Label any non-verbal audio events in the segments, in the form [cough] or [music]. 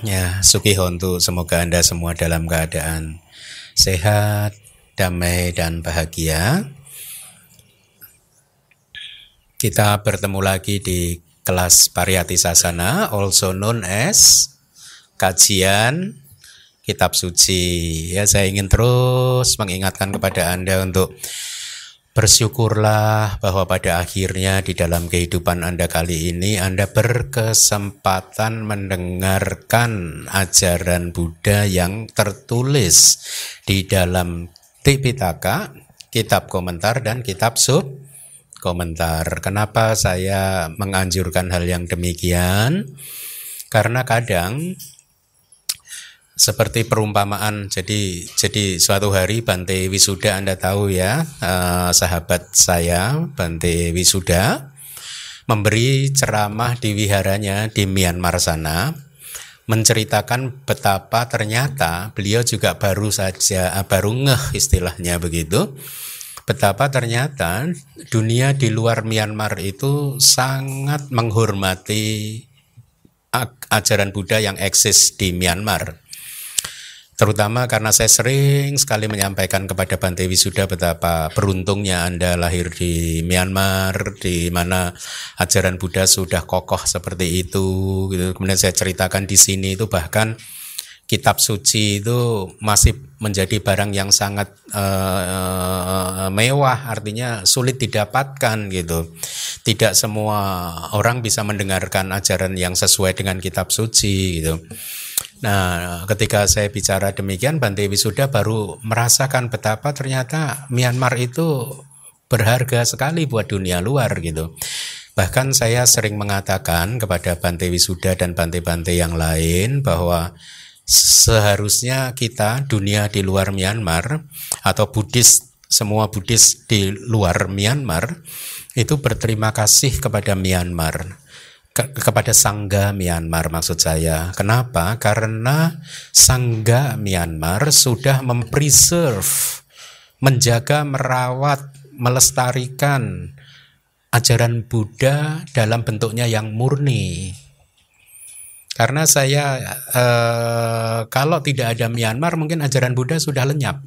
Ya, Suki Hontu, semoga Anda semua dalam keadaan sehat, damai, dan bahagia. Kita bertemu lagi di kelas Pariyati Sasana, also known as kajian kitab suci. Ya, saya ingin terus mengingatkan kepada Anda untuk Bersyukurlah bahwa pada akhirnya di dalam kehidupan Anda kali ini Anda berkesempatan mendengarkan ajaran Buddha yang tertulis di dalam Tipitaka, kitab komentar dan kitab sub komentar. Kenapa saya menganjurkan hal yang demikian? Karena kadang seperti perumpamaan jadi jadi suatu hari Bante Wisuda Anda tahu ya eh, sahabat saya Bante Wisuda memberi ceramah di wiharanya di Myanmar sana menceritakan betapa ternyata beliau juga baru saja eh, baru ngeh istilahnya begitu betapa ternyata dunia di luar Myanmar itu sangat menghormati ajaran Buddha yang eksis di Myanmar terutama karena saya sering sekali menyampaikan kepada Bante Wisuda betapa beruntungnya Anda lahir di Myanmar di mana ajaran Buddha sudah kokoh seperti itu gitu. kemudian saya ceritakan di sini itu bahkan kitab suci itu masih menjadi barang yang sangat uh, mewah artinya sulit didapatkan gitu tidak semua orang bisa mendengarkan ajaran yang sesuai dengan kitab suci gitu Nah, ketika saya bicara demikian, Bante Wisuda baru merasakan betapa ternyata Myanmar itu berharga sekali buat dunia luar gitu. Bahkan saya sering mengatakan kepada Bante Wisuda dan Bante-Bante yang lain bahwa seharusnya kita dunia di luar Myanmar atau Buddhis semua Buddhis di luar Myanmar itu berterima kasih kepada Myanmar ke kepada Sangga Myanmar maksud saya. Kenapa? Karena Sangga Myanmar sudah mempreserve, menjaga, merawat, melestarikan ajaran Buddha dalam bentuknya yang murni. Karena saya eh, kalau tidak ada Myanmar mungkin ajaran Buddha sudah lenyap.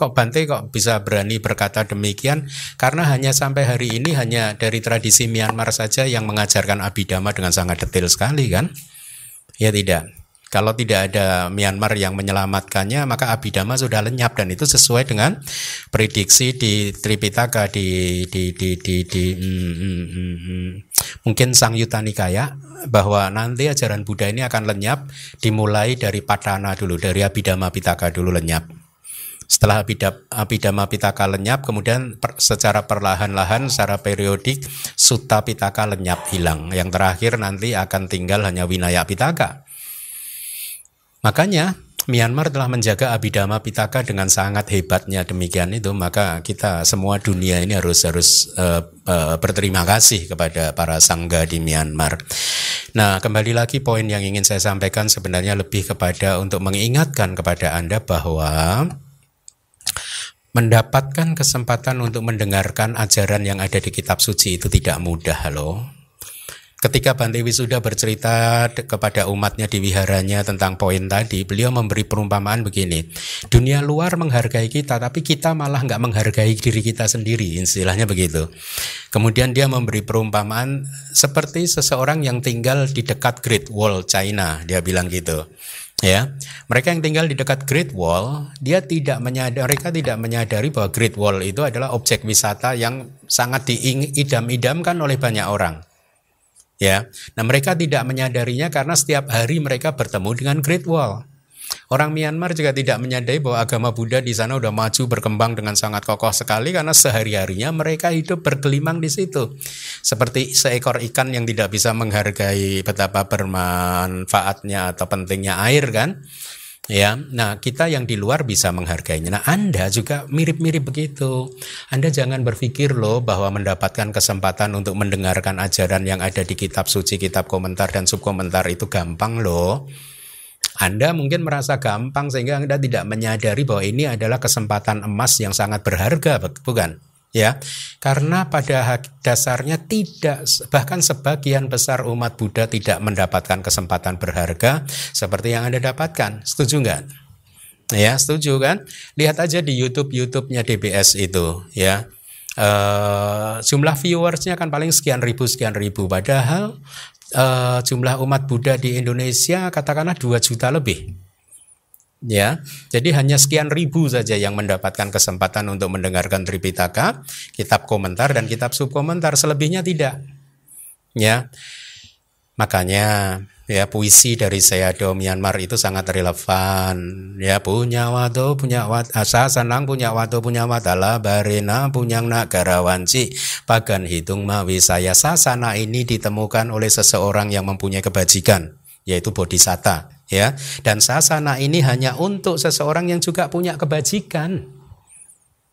Kok Bante kok bisa berani berkata demikian? Karena hanya sampai hari ini hanya dari tradisi Myanmar saja yang mengajarkan Abhidhamma dengan sangat detail sekali kan? Ya tidak. Kalau tidak ada Myanmar yang menyelamatkannya, maka Abhidhamma sudah lenyap dan itu sesuai dengan prediksi di Tripitaka di di di di, di hmm, hmm, hmm, hmm. mungkin Sang Yutanikaya bahwa nanti ajaran Buddha ini akan lenyap dimulai dari Patana dulu, dari Abhidhamma Pitaka dulu lenyap. Setelah Abhidhamma Pitaka lenyap, kemudian per, secara perlahan-lahan, secara periodik, Sutta Pitaka lenyap hilang. Yang terakhir nanti akan tinggal hanya Winaya Pitaka. Makanya Myanmar telah menjaga Abhidhamma Pitaka dengan sangat hebatnya demikian itu maka kita semua dunia ini harus harus uh, uh, berterima kasih kepada para sangga di Myanmar. Nah, kembali lagi poin yang ingin saya sampaikan sebenarnya lebih kepada untuk mengingatkan kepada Anda bahwa mendapatkan kesempatan untuk mendengarkan ajaran yang ada di kitab suci itu tidak mudah loh. Ketika Bante Wisuda bercerita kepada umatnya di wiharanya tentang poin tadi, beliau memberi perumpamaan begini. Dunia luar menghargai kita, tapi kita malah nggak menghargai diri kita sendiri, istilahnya begitu. Kemudian dia memberi perumpamaan seperti seseorang yang tinggal di dekat Great Wall China, dia bilang gitu ya mereka yang tinggal di dekat Great Wall dia tidak menyadari mereka tidak menyadari bahwa Great Wall itu adalah objek wisata yang sangat diidam-idamkan oleh banyak orang ya nah mereka tidak menyadarinya karena setiap hari mereka bertemu dengan Great Wall Orang Myanmar juga tidak menyadari bahwa agama Buddha di sana sudah maju berkembang dengan sangat kokoh sekali karena sehari-harinya mereka hidup bergelimang di situ. Seperti seekor ikan yang tidak bisa menghargai betapa bermanfaatnya atau pentingnya air kan. Ya, nah kita yang di luar bisa menghargainya. Nah, Anda juga mirip-mirip begitu. Anda jangan berpikir loh bahwa mendapatkan kesempatan untuk mendengarkan ajaran yang ada di kitab suci, kitab komentar dan subkomentar itu gampang loh. Anda mungkin merasa gampang sehingga Anda tidak menyadari bahwa ini adalah kesempatan emas yang sangat berharga, bukan? Ya karena pada dasarnya tidak bahkan sebagian besar umat Buddha tidak mendapatkan kesempatan berharga seperti yang anda dapatkan. Setuju nggak? Ya setuju kan? Lihat aja di YouTube YouTube-nya DBS itu ya. Uh, jumlah viewersnya kan paling sekian ribu sekian ribu. Padahal uh, jumlah umat Buddha di Indonesia katakanlah 2 juta lebih Ya, jadi hanya sekian ribu saja yang mendapatkan kesempatan untuk mendengarkan Tripitaka, kitab komentar dan kitab subkomentar, selebihnya tidak. Ya. Makanya ya puisi dari Sayadaw Myanmar itu sangat relevan. Ya punya wado punya wat asa senang punya wado punya watala barena punya nagarawanci pagan hitung mawi saya sasana ini ditemukan oleh seseorang yang mempunyai kebajikan yaitu bodhisatta ya. Dan sasana ini hanya untuk seseorang yang juga punya kebajikan.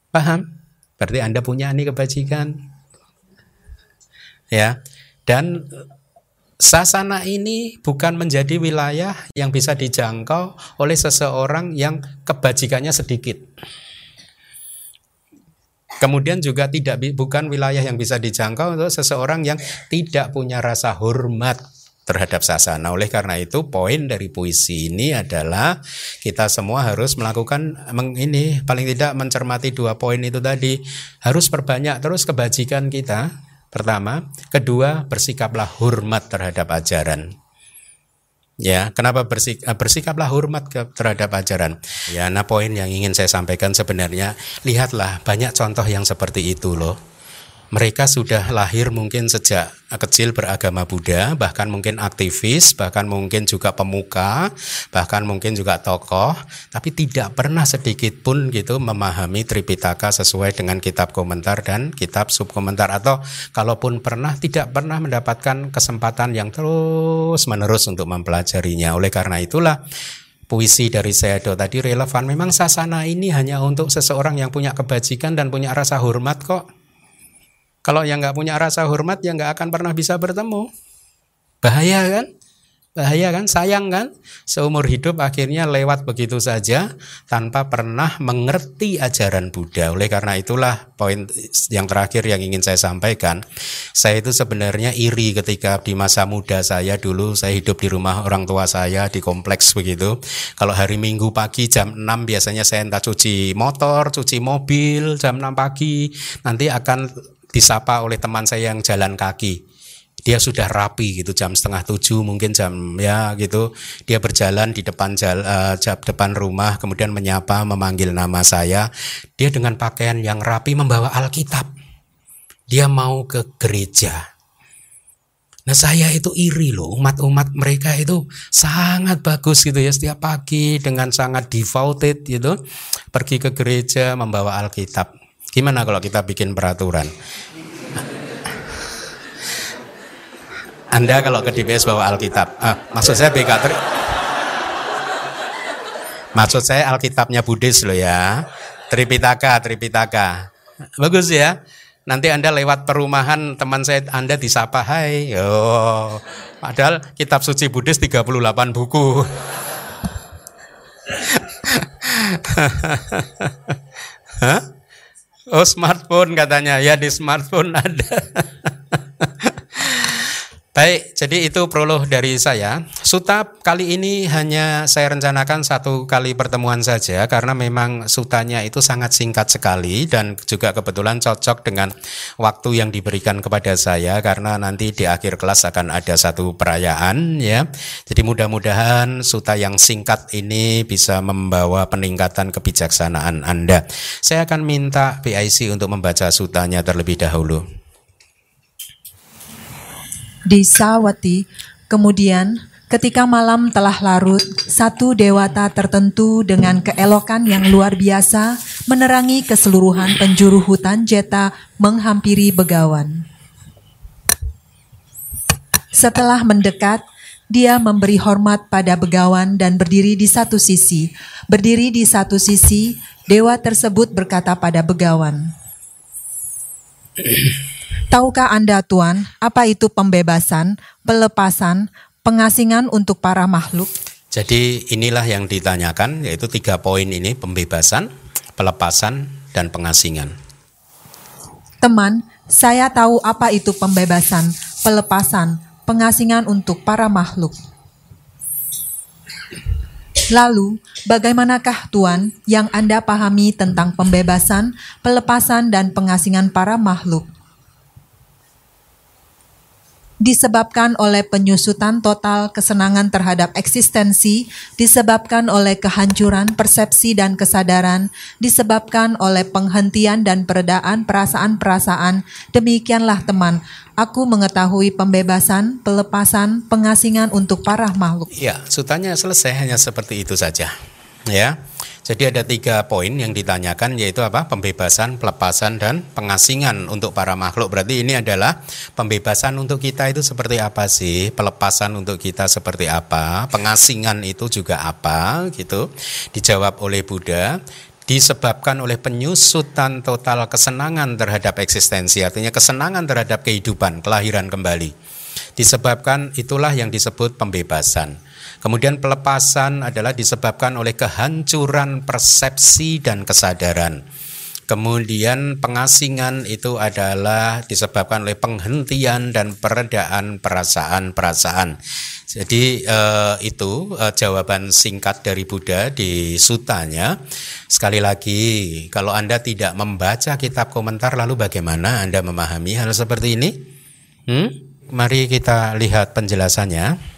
Paham? Berarti anda punya ini kebajikan. Ya. Dan sasana ini bukan menjadi wilayah yang bisa dijangkau oleh seseorang yang kebajikannya sedikit. Kemudian juga tidak bukan wilayah yang bisa dijangkau untuk seseorang yang tidak punya rasa hormat terhadap sasana. Oleh karena itu poin dari puisi ini adalah kita semua harus melakukan ini paling tidak mencermati dua poin itu tadi. Harus perbanyak terus kebajikan kita. Pertama, kedua bersikaplah hormat terhadap ajaran. Ya, kenapa bersik, bersikaplah hormat ke, terhadap ajaran? Ya, nah poin yang ingin saya sampaikan sebenarnya lihatlah banyak contoh yang seperti itu loh mereka sudah lahir mungkin sejak kecil beragama Buddha, bahkan mungkin aktivis, bahkan mungkin juga pemuka, bahkan mungkin juga tokoh, tapi tidak pernah sedikit pun gitu memahami Tripitaka sesuai dengan kitab komentar dan kitab subkomentar atau kalaupun pernah tidak pernah mendapatkan kesempatan yang terus menerus untuk mempelajarinya. Oleh karena itulah puisi dari Sayadaw tadi relevan. Memang sasana ini hanya untuk seseorang yang punya kebajikan dan punya rasa hormat kok. Kalau yang nggak punya rasa hormat ya nggak akan pernah bisa bertemu. Bahaya kan? Bahaya kan? Sayang kan? Seumur hidup akhirnya lewat begitu saja tanpa pernah mengerti ajaran Buddha. Oleh karena itulah poin yang terakhir yang ingin saya sampaikan. Saya itu sebenarnya iri ketika di masa muda saya dulu saya hidup di rumah orang tua saya di kompleks begitu. Kalau hari Minggu pagi jam 6 biasanya saya entah cuci motor, cuci mobil jam 6 pagi. Nanti akan disapa oleh teman saya yang jalan kaki. Dia sudah rapi gitu jam setengah tujuh mungkin jam ya gitu. Dia berjalan di depan jal, uh, depan rumah kemudian menyapa memanggil nama saya. Dia dengan pakaian yang rapi membawa Alkitab. Dia mau ke gereja. Nah saya itu iri loh umat-umat mereka itu sangat bagus gitu ya. Setiap pagi dengan sangat devoted gitu pergi ke gereja membawa Alkitab Gimana kalau kita bikin peraturan? Anda kalau ke DPS bawa Alkitab, ah, maksud saya BK Maksud saya Alkitabnya Buddhis loh ya. Tripitaka, Tripitaka. Bagus ya. Nanti Anda lewat perumahan teman saya Anda disapa, "Hai." Oh. Padahal kitab suci Buddhis 38 buku. [laughs] Hah? Oh smartphone katanya ya di smartphone ada. [laughs] Baik, jadi itu prolog dari saya. Suta kali ini hanya saya rencanakan satu kali pertemuan saja karena memang sutanya itu sangat singkat sekali dan juga kebetulan cocok dengan waktu yang diberikan kepada saya karena nanti di akhir kelas akan ada satu perayaan ya. Jadi mudah-mudahan suta yang singkat ini bisa membawa peningkatan kebijaksanaan Anda. Saya akan minta PIC untuk membaca sutanya terlebih dahulu di Sawati. Kemudian ketika malam telah larut, satu dewata tertentu dengan keelokan yang luar biasa menerangi keseluruhan penjuru hutan Jeta menghampiri begawan. Setelah mendekat, dia memberi hormat pada begawan dan berdiri di satu sisi. Berdiri di satu sisi, dewa tersebut berkata pada begawan, Tahukah Anda Tuan, apa itu pembebasan, pelepasan, pengasingan untuk para makhluk? Jadi inilah yang ditanyakan, yaitu tiga poin ini, pembebasan, pelepasan, dan pengasingan. Teman, saya tahu apa itu pembebasan, pelepasan, pengasingan untuk para makhluk. Lalu, bagaimanakah Tuhan yang Anda pahami tentang pembebasan, pelepasan, dan pengasingan para makhluk? Disebabkan oleh penyusutan total kesenangan terhadap eksistensi, disebabkan oleh kehancuran persepsi dan kesadaran, disebabkan oleh penghentian dan peredaan perasaan-perasaan. Demikianlah teman, aku mengetahui pembebasan, pelepasan, pengasingan untuk para makhluk. Ya, sutanya selesai hanya seperti itu saja. Ya. Jadi ada tiga poin yang ditanyakan yaitu apa? Pembebasan, pelepasan, dan pengasingan untuk para makhluk. Berarti ini adalah pembebasan untuk kita itu seperti apa sih? Pelepasan untuk kita seperti apa? Pengasingan itu juga apa? Gitu. Dijawab oleh Buddha disebabkan oleh penyusutan total kesenangan terhadap eksistensi, artinya kesenangan terhadap kehidupan, kelahiran kembali. Disebabkan itulah yang disebut pembebasan. Kemudian pelepasan adalah disebabkan oleh kehancuran persepsi dan kesadaran. Kemudian pengasingan itu adalah disebabkan oleh penghentian dan peredaan perasaan-perasaan. Jadi eh, itu eh, jawaban singkat dari Buddha di sutanya. Sekali lagi, kalau Anda tidak membaca kitab komentar lalu bagaimana Anda memahami hal seperti ini? Hmm? Mari kita lihat penjelasannya.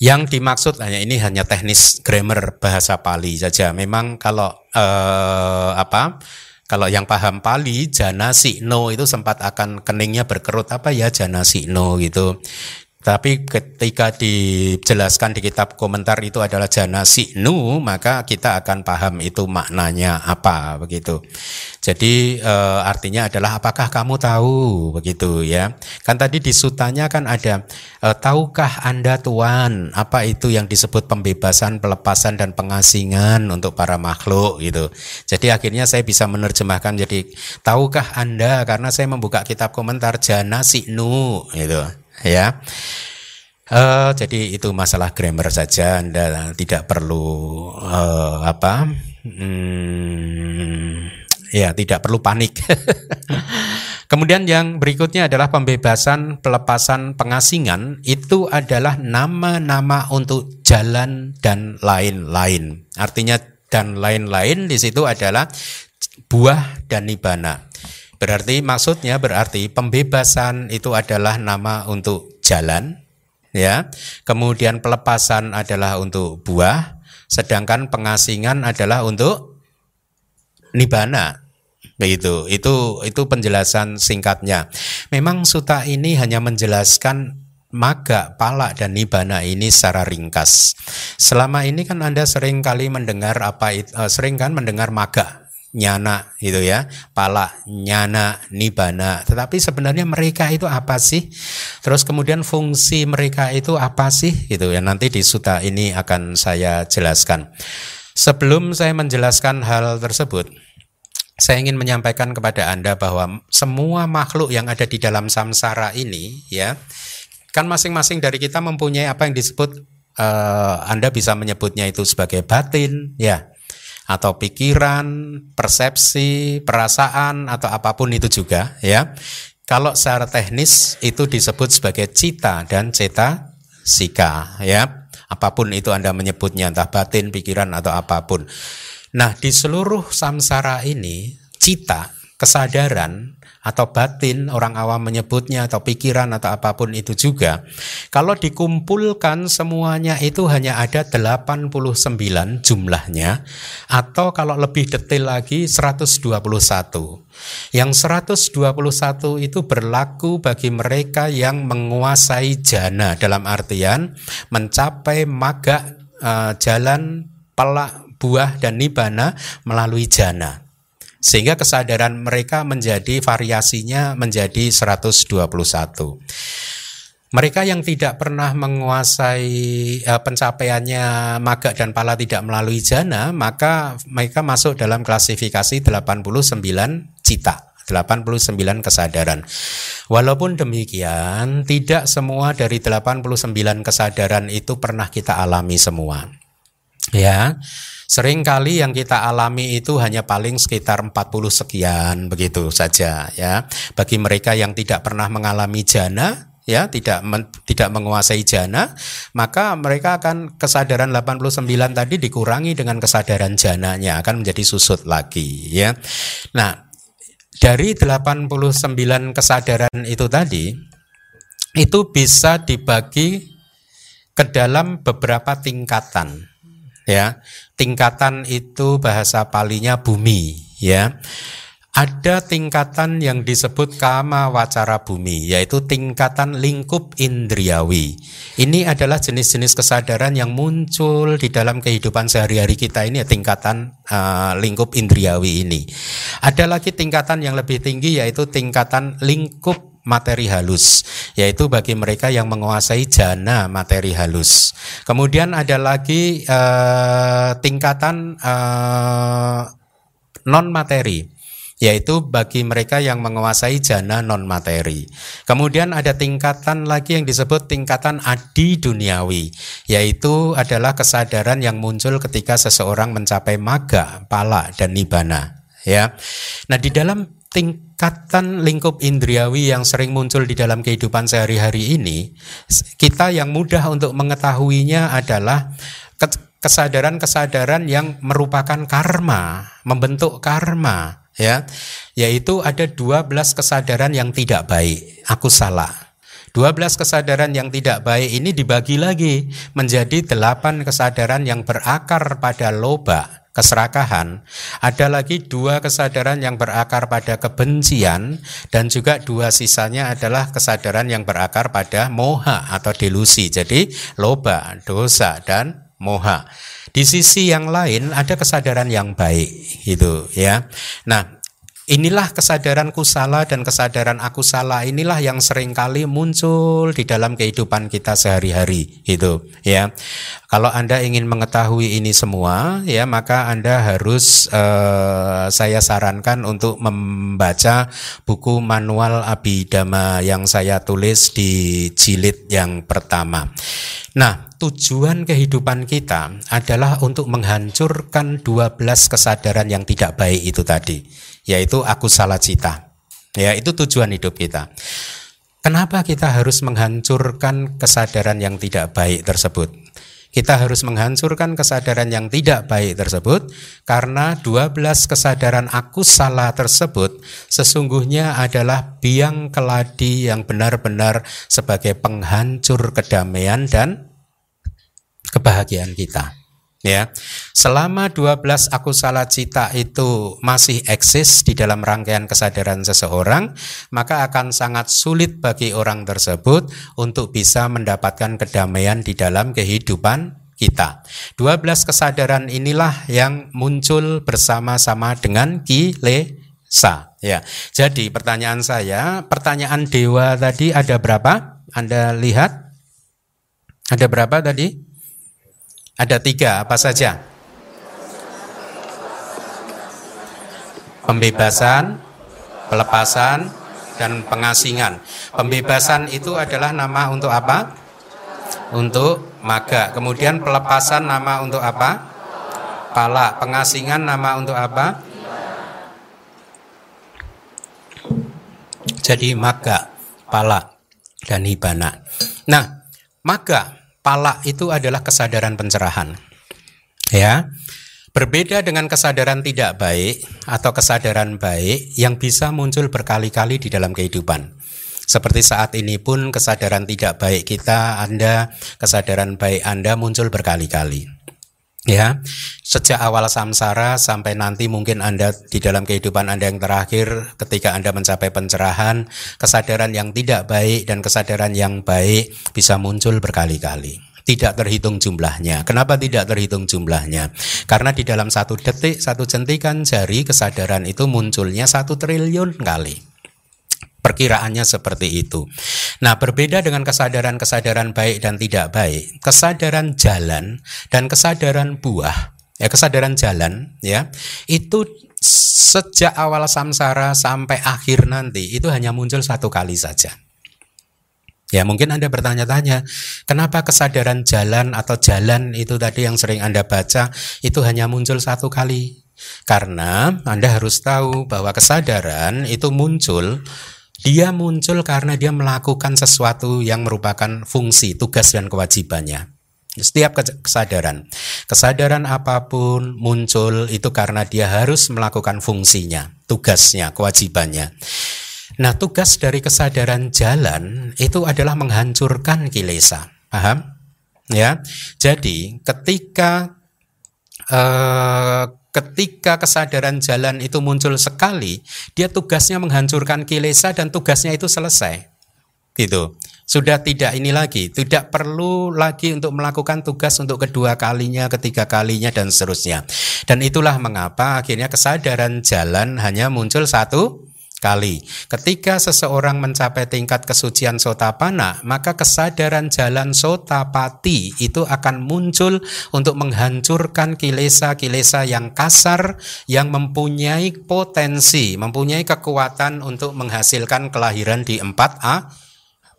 Yang dimaksud hanya ini hanya teknis grammar bahasa Pali saja. Memang kalau eh, apa? Kalau yang paham Pali, jana no itu sempat akan keningnya berkerut apa ya jana no gitu. Tapi ketika dijelaskan di kitab komentar itu adalah jana nu, maka kita akan paham itu maknanya apa begitu. Jadi e, artinya adalah apakah kamu tahu begitu ya. Kan tadi di sutanya kan ada e, tahukah Anda Tuhan apa itu yang disebut pembebasan, pelepasan dan pengasingan untuk para makhluk gitu. Jadi akhirnya saya bisa menerjemahkan jadi tahukah Anda karena saya membuka kitab komentar jana nu gitu ya. Uh, jadi itu masalah grammar saja, Anda tidak perlu uh, apa, hmm, ya tidak perlu panik. [laughs] Kemudian yang berikutnya adalah pembebasan pelepasan pengasingan itu adalah nama-nama untuk jalan dan lain-lain. Artinya dan lain-lain di situ adalah buah dan nibana. Berarti maksudnya berarti pembebasan itu adalah nama untuk jalan, ya. Kemudian pelepasan adalah untuk buah, sedangkan pengasingan adalah untuk nibana. Begitu. Itu itu penjelasan singkatnya. Memang suta ini hanya menjelaskan maga, pala dan nibana ini secara ringkas. Selama ini kan Anda sering kali mendengar apa uh, sering kan mendengar maga nyana gitu ya. Pala nyana nibana. Tetapi sebenarnya mereka itu apa sih? Terus kemudian fungsi mereka itu apa sih? Gitu ya nanti di suta ini akan saya jelaskan. Sebelum saya menjelaskan hal tersebut saya ingin menyampaikan kepada Anda bahwa semua makhluk yang ada di dalam samsara ini ya kan masing-masing dari kita mempunyai apa yang disebut uh, Anda bisa menyebutnya itu sebagai batin ya atau pikiran, persepsi, perasaan atau apa pun itu juga ya. Kalau secara teknis itu disebut sebagai cita dan ceta sika ya. Apa pun itu Anda menyebutnya entah batin, pikiran atau apa pun. Nah, di seluruh samsara ini cita, kesadaran atau batin orang awam menyebutnya atau pikiran atau apa pun itu juga kalau dikumpulkan semuanya itu hanya ada 89 jumlahnya atau kalau lebih detail lagi 121 yang 121 itu berlaku bagi mereka yang menguasai jana dalam artian mencapai maga uh, jalan pelak buah dan nibana melalui jana sehingga kesadaran mereka menjadi variasinya menjadi 121. Mereka yang tidak pernah menguasai uh, pencapaiannya maga dan pala tidak melalui jana, maka mereka masuk dalam klasifikasi 89 cita. 89 kesadaran. Walaupun demikian, tidak semua dari 89 kesadaran itu pernah kita alami semua. Ya. Sering kali yang kita alami itu hanya paling sekitar 40 sekian begitu saja ya. Bagi mereka yang tidak pernah mengalami jana ya tidak men, tidak menguasai jana maka mereka akan kesadaran 89 tadi dikurangi dengan kesadaran jananya akan menjadi susut lagi ya. Nah, dari 89 kesadaran itu tadi itu bisa dibagi ke dalam beberapa tingkatan ya tingkatan itu bahasa palinya bumi ya. Ada tingkatan yang disebut kama wacara bumi yaitu tingkatan lingkup indriawi. Ini adalah jenis-jenis kesadaran yang muncul di dalam kehidupan sehari-hari kita ini ya, tingkatan uh, lingkup indriawi ini. Ada lagi tingkatan yang lebih tinggi yaitu tingkatan lingkup materi halus, yaitu bagi mereka yang menguasai jana materi halus. Kemudian ada lagi uh, tingkatan uh, non materi, yaitu bagi mereka yang menguasai jana non materi. Kemudian ada tingkatan lagi yang disebut tingkatan adi duniawi, yaitu adalah kesadaran yang muncul ketika seseorang mencapai maga, pala dan nibana. Ya, nah di dalam tingkatan lingkup indriawi yang sering muncul di dalam kehidupan sehari-hari ini, kita yang mudah untuk mengetahuinya adalah kesadaran-kesadaran yang merupakan karma, membentuk karma, ya. Yaitu ada 12 kesadaran yang tidak baik. Aku salah. 12 kesadaran yang tidak baik ini dibagi lagi menjadi 8 kesadaran yang berakar pada loba keserakahan, ada lagi dua kesadaran yang berakar pada kebencian dan juga dua sisanya adalah kesadaran yang berakar pada moha atau delusi. Jadi loba, dosa dan moha. Di sisi yang lain ada kesadaran yang baik gitu ya. Nah, Inilah kesadaran kusala dan kesadaran aku salah inilah yang sering kali muncul di dalam kehidupan kita sehari-hari itu ya. Kalau Anda ingin mengetahui ini semua ya maka Anda harus eh, saya sarankan untuk membaca buku manual Abhidhamma yang saya tulis di jilid yang pertama. Nah, tujuan kehidupan kita adalah untuk menghancurkan 12 kesadaran yang tidak baik itu tadi yaitu aku salah cita. Ya, itu tujuan hidup kita. Kenapa kita harus menghancurkan kesadaran yang tidak baik tersebut? Kita harus menghancurkan kesadaran yang tidak baik tersebut karena 12 kesadaran aku salah tersebut sesungguhnya adalah biang keladi yang benar-benar sebagai penghancur kedamaian dan kebahagiaan kita. Ya, selama 12 aku salah cita itu masih eksis di dalam rangkaian kesadaran seseorang, maka akan sangat sulit bagi orang tersebut untuk bisa mendapatkan kedamaian di dalam kehidupan kita. 12 kesadaran inilah yang muncul bersama-sama dengan kilesa. Ya. Jadi pertanyaan saya, pertanyaan dewa tadi ada berapa? Anda lihat? Ada berapa tadi? Ada tiga, apa saja? Pembebasan, pelepasan, dan pengasingan. Pembebasan itu adalah nama untuk apa? Untuk maga. Kemudian pelepasan nama untuk apa? Pala. Pengasingan nama untuk apa? Jadi maga, pala, dan hibana. Nah, maga Palak itu adalah kesadaran pencerahan. Ya. Berbeda dengan kesadaran tidak baik atau kesadaran baik yang bisa muncul berkali-kali di dalam kehidupan. Seperti saat ini pun kesadaran tidak baik kita, Anda, kesadaran baik Anda muncul berkali-kali. Ya, sejak awal samsara sampai nanti mungkin Anda di dalam kehidupan Anda yang terakhir ketika Anda mencapai pencerahan, kesadaran yang tidak baik dan kesadaran yang baik bisa muncul berkali-kali tidak terhitung jumlahnya. Kenapa tidak terhitung jumlahnya? Karena di dalam satu detik, satu jentikan jari kesadaran itu munculnya satu triliun kali. Perkiraannya seperti itu. Nah, berbeda dengan kesadaran-kesadaran baik dan tidak baik, kesadaran jalan dan kesadaran buah, ya kesadaran jalan, ya itu sejak awal samsara sampai akhir nanti itu hanya muncul satu kali saja. Ya mungkin Anda bertanya-tanya, kenapa kesadaran jalan atau jalan itu tadi yang sering Anda baca itu hanya muncul satu kali? Karena Anda harus tahu bahwa kesadaran itu muncul dia muncul karena dia melakukan sesuatu yang merupakan fungsi, tugas dan kewajibannya. Setiap kesadaran, kesadaran apa pun muncul itu karena dia harus melakukan fungsinya, tugasnya, kewajibannya. Nah, tugas dari kesadaran jalan itu adalah menghancurkan kilesa. Paham? Ya. Jadi, ketika eh, ketika kesadaran jalan itu muncul sekali, dia tugasnya menghancurkan kilesa dan tugasnya itu selesai. Gitu. Sudah tidak ini lagi, tidak perlu lagi untuk melakukan tugas untuk kedua kalinya, ketiga kalinya dan seterusnya. Dan itulah mengapa akhirnya kesadaran jalan hanya muncul satu kali. Ketika seseorang mencapai tingkat kesucian sotapana, maka kesadaran jalan sotapati itu akan muncul untuk menghancurkan kilesa-kilesa yang kasar yang mempunyai potensi, mempunyai kekuatan untuk menghasilkan kelahiran di 4A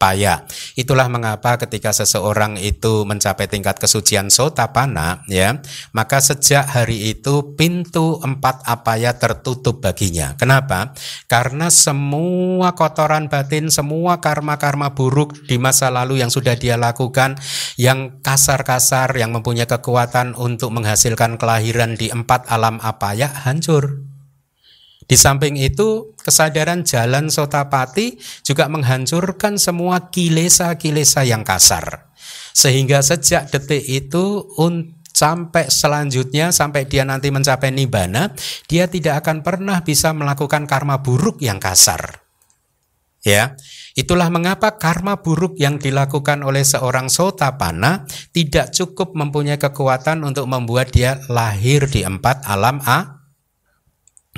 payah. Itulah mengapa ketika seseorang itu mencapai tingkat kesucian sotapana ya, maka sejak hari itu pintu empat apaya tertutup baginya. Kenapa? Karena semua kotoran batin, semua karma-karma buruk di masa lalu yang sudah dia lakukan yang kasar-kasar yang mempunyai kekuatan untuk menghasilkan kelahiran di empat alam apaya hancur. Di samping itu, kesadaran jalan sotapati juga menghancurkan semua kilesa-kilesa yang kasar. Sehingga sejak detik itu sampai selanjutnya sampai dia nanti mencapai nibbana, dia tidak akan pernah bisa melakukan karma buruk yang kasar. Ya, itulah mengapa karma buruk yang dilakukan oleh seorang sotapana tidak cukup mempunyai kekuatan untuk membuat dia lahir di empat alam a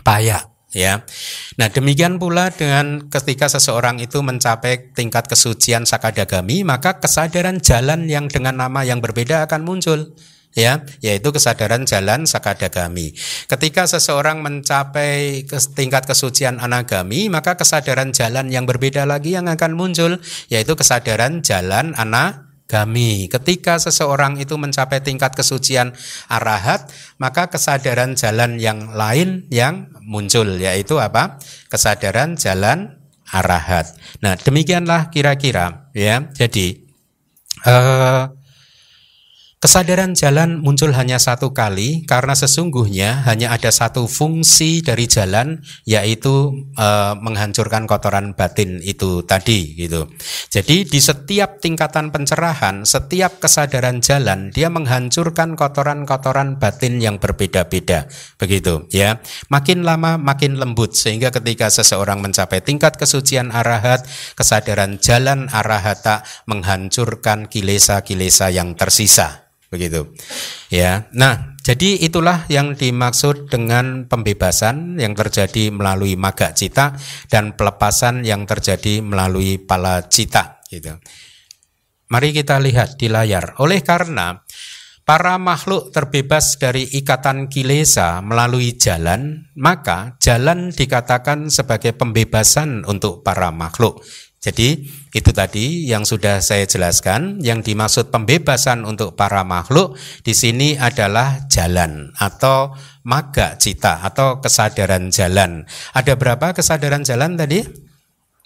paya ya. Nah, demikian pula dengan ketika seseorang itu mencapai tingkat kesucian sakadagami, maka kesadaran jalan yang dengan nama yang berbeda akan muncul ya, yaitu kesadaran jalan sakadagami. Ketika seseorang mencapai tingkat kesucian anagami, maka kesadaran jalan yang berbeda lagi yang akan muncul, yaitu kesadaran jalan ana gami. Ketika seseorang itu mencapai tingkat kesucian arahat, maka kesadaran jalan yang lain yang muncul yaitu apa? Kesadaran jalan arahat. Nah, demikianlah kira-kira ya. Jadi eh Kesadaran jalan muncul hanya satu kali karena sesungguhnya hanya ada satu fungsi dari jalan yaitu e, menghancurkan kotoran batin itu tadi gitu. Jadi di setiap tingkatan pencerahan, setiap kesadaran jalan dia menghancurkan kotoran-kotoran batin yang berbeda-beda. Begitu ya. Makin lama makin lembut sehingga ketika seseorang mencapai tingkat kesucian arahat, kesadaran jalan arahata menghancurkan kilesa-kilesa yang tersisa begitu. Ya. Nah, jadi itulah yang dimaksud dengan pembebasan yang terjadi melalui maga cita dan pelepasan yang terjadi melalui pala cita gitu. Mari kita lihat di layar. Oleh karena para makhluk terbebas dari ikatan kilesa melalui jalan, maka jalan dikatakan sebagai pembebasan untuk para makhluk. Jadi itu tadi yang sudah saya jelaskan, yang dimaksud pembebasan untuk para makhluk di sini adalah jalan atau maga cita atau kesadaran jalan. Ada berapa kesadaran jalan tadi?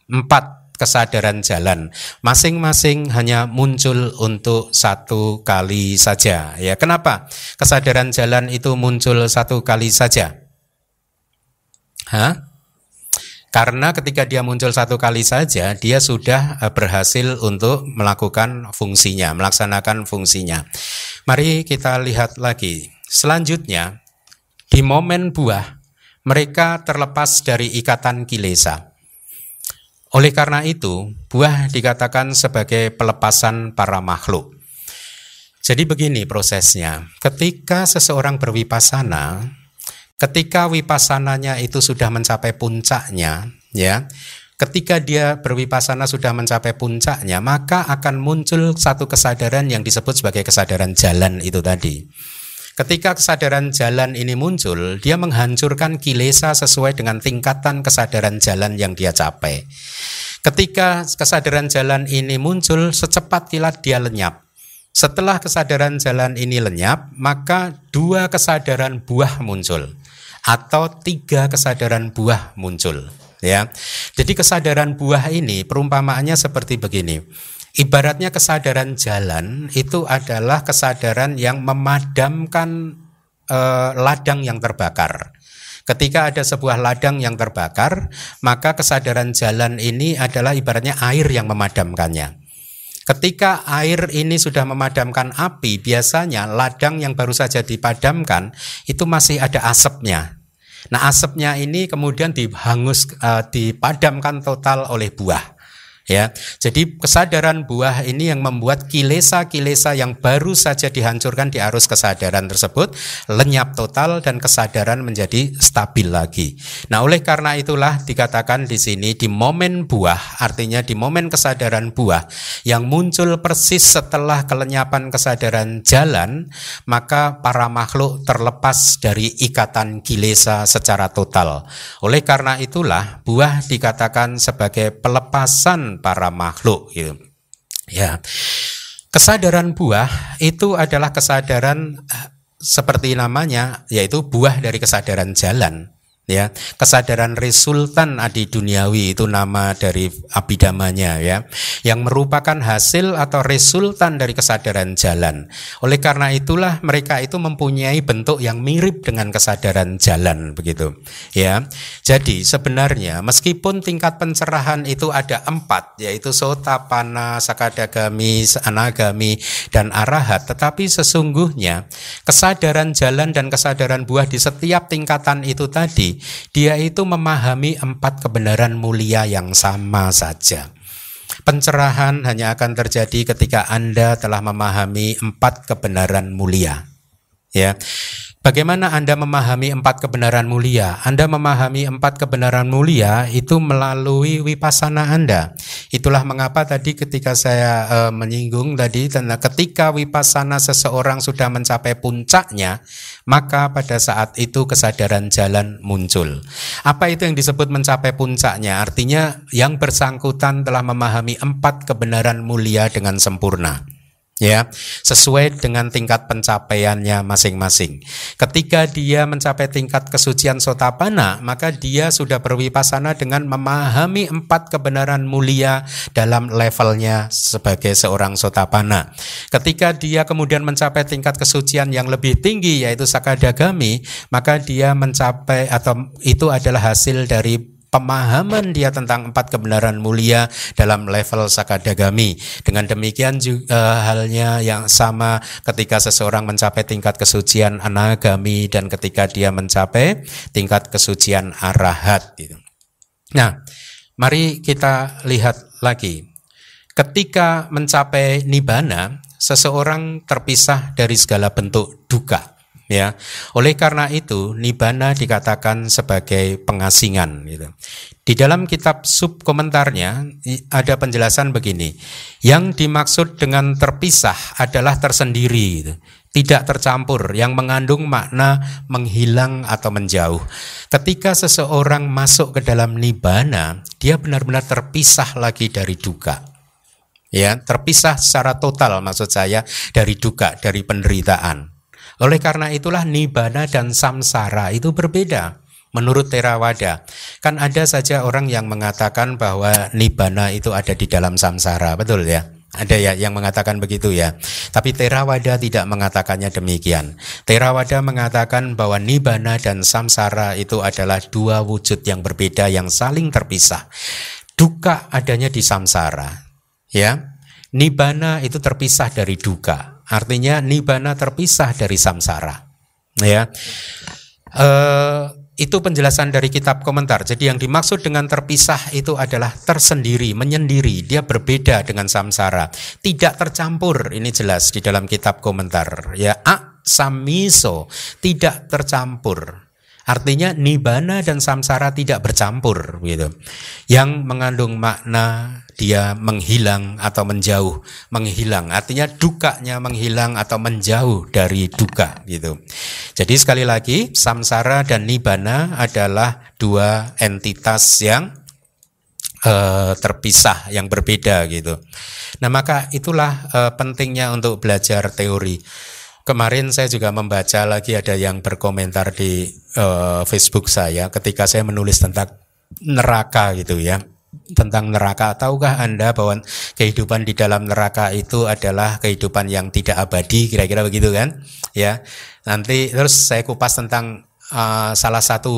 Empat kesadaran jalan. Masing-masing hanya muncul untuk satu kali saja. Ya, kenapa? Kesadaran jalan itu muncul satu kali saja. Hah? Karena ketika dia muncul satu kali saja, dia sudah eh, berhasil untuk melakukan fungsinya, melaksanakan fungsinya. Mari kita lihat lagi. Selanjutnya, di momen buah, mereka terlepas dari ikatan kilesa. Oleh karena itu, buah dikatakan sebagai pelepasan para makhluk. Jadi begini prosesnya. Ketika seseorang berwipasana, Ketika wipasananya itu sudah mencapai puncaknya, ya, ketika dia berwipasana sudah mencapai puncaknya, maka akan muncul satu kesadaran yang disebut sebagai kesadaran jalan itu tadi. Ketika kesadaran jalan ini muncul, dia menghancurkan kilesa sesuai dengan tingkatan kesadaran jalan yang dia capai. Ketika kesadaran jalan ini muncul, secepat kilat dia lenyap. Setelah kesadaran jalan ini lenyap, maka dua kesadaran buah muncul atau tiga kesadaran buah muncul ya. Jadi kesadaran buah ini perumpamaannya seperti begini. Ibaratnya kesadaran jalan itu adalah kesadaran yang memadamkan eh, ladang yang terbakar. Ketika ada sebuah ladang yang terbakar, maka kesadaran jalan ini adalah ibaratnya air yang memadamkannya. Ketika air ini sudah memadamkan api, biasanya ladang yang baru saja dipadamkan itu masih ada asapnya. Nah, asapnya ini kemudian dihangus uh, dipadamkan total oleh buah ya. Jadi kesadaran buah ini yang membuat kilesa-kilesa yang baru saja dihancurkan di arus kesadaran tersebut lenyap total dan kesadaran menjadi stabil lagi. Nah, oleh karena itulah dikatakan di sini di momen buah, artinya di momen kesadaran buah yang muncul persis setelah kelenyapan kesadaran jalan, maka para makhluk terlepas dari ikatan kilesa secara total. Oleh karena itulah buah dikatakan sebagai pelepasan para makhluk gitu. Ya. Kesadaran buah itu adalah kesadaran eh, seperti namanya yaitu buah dari kesadaran jalan ya kesadaran resultan adi duniawi itu nama dari abidamanya ya yang merupakan hasil atau resultan dari kesadaran jalan. Oleh karena itulah mereka itu mempunyai bentuk yang mirip dengan kesadaran jalan begitu. Ya jadi sebenarnya meskipun tingkat pencerahan itu ada empat yaitu sotapana sakadagami anagami dan arahat tetapi sesungguhnya kesadaran jalan dan kesadaran buah di setiap tingkatan itu tadi dia itu memahami empat kebenaran mulia yang sama saja. Pencerahan hanya akan terjadi ketika Anda telah memahami empat kebenaran mulia. Ya. Bagaimana Anda memahami empat kebenaran mulia? Anda memahami empat kebenaran mulia itu melalui wipasana Anda. Itulah mengapa tadi ketika saya e, menyinggung tadi tentang ketika wipasana seseorang sudah mencapai puncaknya, maka pada saat itu kesadaran jalan muncul. Apa itu yang disebut mencapai puncaknya? Artinya yang bersangkutan telah memahami empat kebenaran mulia dengan sempurna ya sesuai dengan tingkat pencapaiannya masing-masing. Ketika dia mencapai tingkat kesucian sotapana, maka dia sudah berwipasana dengan memahami empat kebenaran mulia dalam levelnya sebagai seorang sotapana. Ketika dia kemudian mencapai tingkat kesucian yang lebih tinggi yaitu sakadagami, maka dia mencapai atau itu adalah hasil dari pemahaman dia tentang empat kebenaran mulia dalam level sakadagami. Dengan demikian juga uh, halnya yang sama ketika seseorang mencapai tingkat kesucian anagami dan ketika dia mencapai tingkat kesucian arahat. Gitu. Nah, mari kita lihat lagi. Ketika mencapai nibana, seseorang terpisah dari segala bentuk duka ya. Oleh karena itu nibana dikatakan sebagai pengasingan gitu. Di dalam kitab sub komentarnya ada penjelasan begini. Yang dimaksud dengan terpisah adalah tersendiri gitu. Tidak tercampur yang mengandung makna menghilang atau menjauh. Ketika seseorang masuk ke dalam nibana, dia benar-benar terpisah lagi dari duka ya terpisah secara total maksud saya dari duka dari penderitaan oleh karena itulah nibana dan samsara itu berbeda. Menurut Theravada, kan ada saja orang yang mengatakan bahwa nibana itu ada di dalam samsara, betul ya? Ada ya yang mengatakan begitu ya. Tapi Theravada tidak mengatakannya demikian. Theravada mengatakan bahwa nibana dan samsara itu adalah dua wujud yang berbeda yang saling terpisah. Duka adanya di samsara, ya. Nibana itu terpisah dari duka. Artinya nibana terpisah dari samsara. Ya. E, itu penjelasan dari kitab komentar. Jadi yang dimaksud dengan terpisah itu adalah tersendiri, menyendiri. Dia berbeda dengan samsara. Tidak tercampur. Ini jelas di dalam kitab komentar. Ya, a samiso tidak tercampur. Artinya nibana dan samsara tidak bercampur gitu. Yang mengandung makna dia menghilang atau menjauh, menghilang. Artinya dukanya menghilang atau menjauh dari duka gitu. Jadi sekali lagi samsara dan nibana adalah dua entitas yang uh, terpisah yang berbeda gitu. Nah, maka itulah uh, pentingnya untuk belajar teori. Kemarin saya juga membaca lagi ada yang berkomentar di uh, Facebook saya ketika saya menulis tentang neraka gitu ya. Tentang neraka, tahukah Anda bahwa kehidupan di dalam neraka itu adalah kehidupan yang tidak abadi, kira-kira begitu kan? Ya. Nanti terus saya kupas tentang uh, salah satu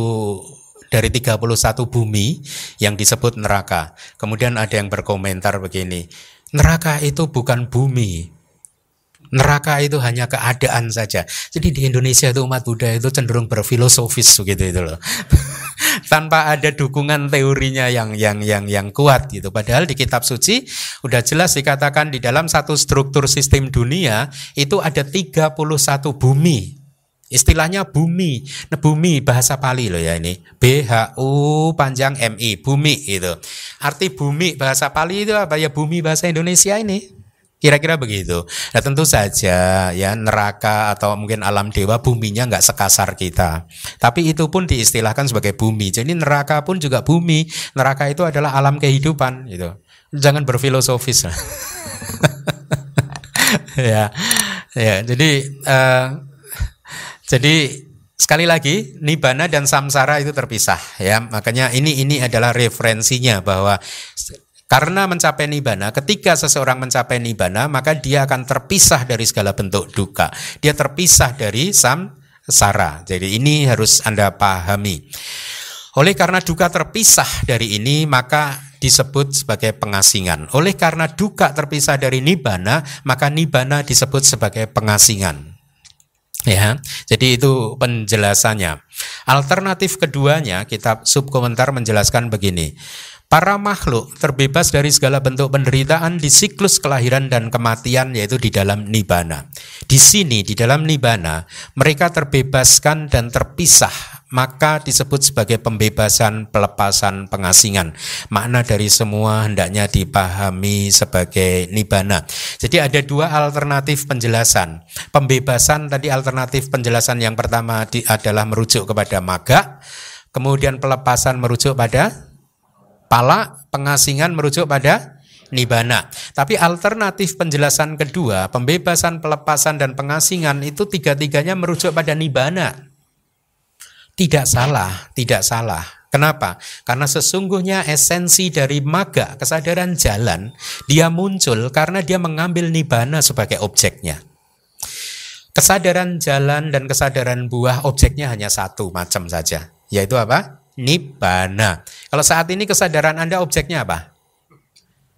dari 31 bumi yang disebut neraka. Kemudian ada yang berkomentar begini, neraka itu bukan bumi, Neraka itu hanya keadaan saja. Jadi di Indonesia itu umat Buddha itu cenderung berfilosofis begitu itu loh. [laughs] Tanpa ada dukungan teorinya yang yang yang yang kuat gitu. Padahal di kitab suci udah jelas dikatakan di dalam satu struktur sistem dunia itu ada 31 bumi. Istilahnya bumi. Nah, bumi bahasa Pali loh ya ini. B H U panjang M I bumi itu. Arti bumi bahasa Pali itu apa ya bumi bahasa Indonesia ini? Kira-kira begitu. Nah tentu saja ya neraka atau mungkin alam dewa buminya nggak sekasar kita. Tapi itu pun diistilahkan sebagai bumi. Jadi neraka pun juga bumi. Neraka itu adalah alam kehidupan gitu. Jangan berfilosofis. [laughs] ya, ya. Jadi uh, jadi sekali lagi nibana dan samsara itu terpisah ya. Makanya ini ini adalah referensinya bahwa karena mencapai nibana, ketika seseorang mencapai nibana, maka dia akan terpisah dari segala bentuk duka. Dia terpisah dari samsara. Jadi ini harus Anda pahami. Oleh karena duka terpisah dari ini, maka disebut sebagai pengasingan. Oleh karena duka terpisah dari nibana, maka nibana disebut sebagai pengasingan. Ya, jadi itu penjelasannya. Alternatif keduanya, kitab subkomentar menjelaskan begini. Para makhluk terbebas dari segala bentuk penderitaan di siklus kelahiran dan kematian yaitu di dalam nibana. Di sini di dalam nibana mereka terbebaskan dan terpisah maka disebut sebagai pembebasan pelepasan pengasingan. Makna dari semua hendaknya dipahami sebagai nibana. Jadi ada dua alternatif penjelasan. Pembebasan tadi alternatif penjelasan yang pertama adalah merujuk kepada maga, kemudian pelepasan merujuk pada Pala pengasingan merujuk pada nibana. Tapi alternatif penjelasan kedua, pembebasan, pelepasan dan pengasingan itu tiga-tiganya merujuk pada nibana. Tidak salah, tidak salah. Kenapa? Karena sesungguhnya esensi dari maga, kesadaran jalan, dia muncul karena dia mengambil nibana sebagai objeknya. Kesadaran jalan dan kesadaran buah objeknya hanya satu macam saja, yaitu apa? nibbana. Kalau saat ini kesadaran Anda objeknya apa?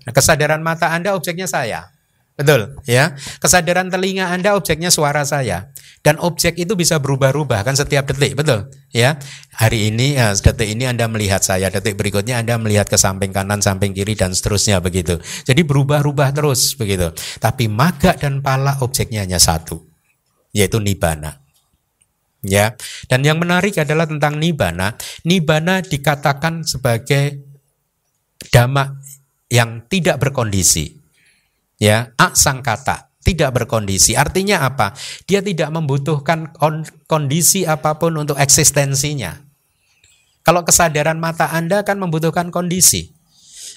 Nah, kesadaran mata Anda objeknya saya. Betul, ya. Kesadaran telinga Anda objeknya suara saya. Dan objek itu bisa berubah-ubah kan setiap detik, betul? Ya. Hari ini ya, detik ini Anda melihat saya, detik berikutnya Anda melihat ke samping kanan, samping kiri dan seterusnya begitu. Jadi berubah-ubah terus begitu. Tapi maga dan pala objeknya hanya satu, yaitu nibana. Ya. Dan yang menarik adalah tentang nibana. Nibana dikatakan sebagai dhamma yang tidak berkondisi. Ya, aksang kata tidak berkondisi. Artinya apa? Dia tidak membutuhkan kondisi apa pun untuk eksistensinya. Kalau kesadaran mata Anda kan membutuhkan kondisi.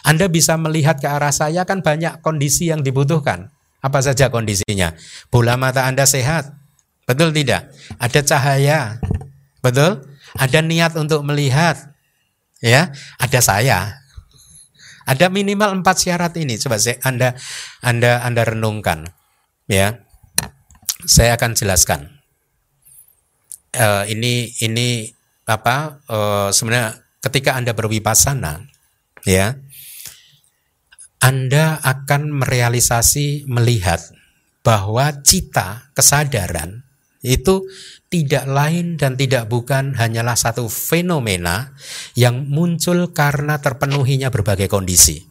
Anda bisa melihat ke arah saya kan banyak kondisi yang dibutuhkan. Apa saja kondisinya? Bola mata Anda sehat, Betul tidak? Ada cahaya. Betul? Ada niat untuk melihat. Ya, ada saya. Ada minimal empat syarat ini. Coba saya, Anda Anda Anda renungkan. Ya. Saya akan jelaskan. Uh, ini ini apa? Uh, sebenarnya ketika Anda berwipasana, ya, Anda akan merealisasi melihat bahwa cita, kesadaran itu tidak lain dan tidak bukan hanyalah satu fenomena yang muncul karena terpenuhinya berbagai kondisi.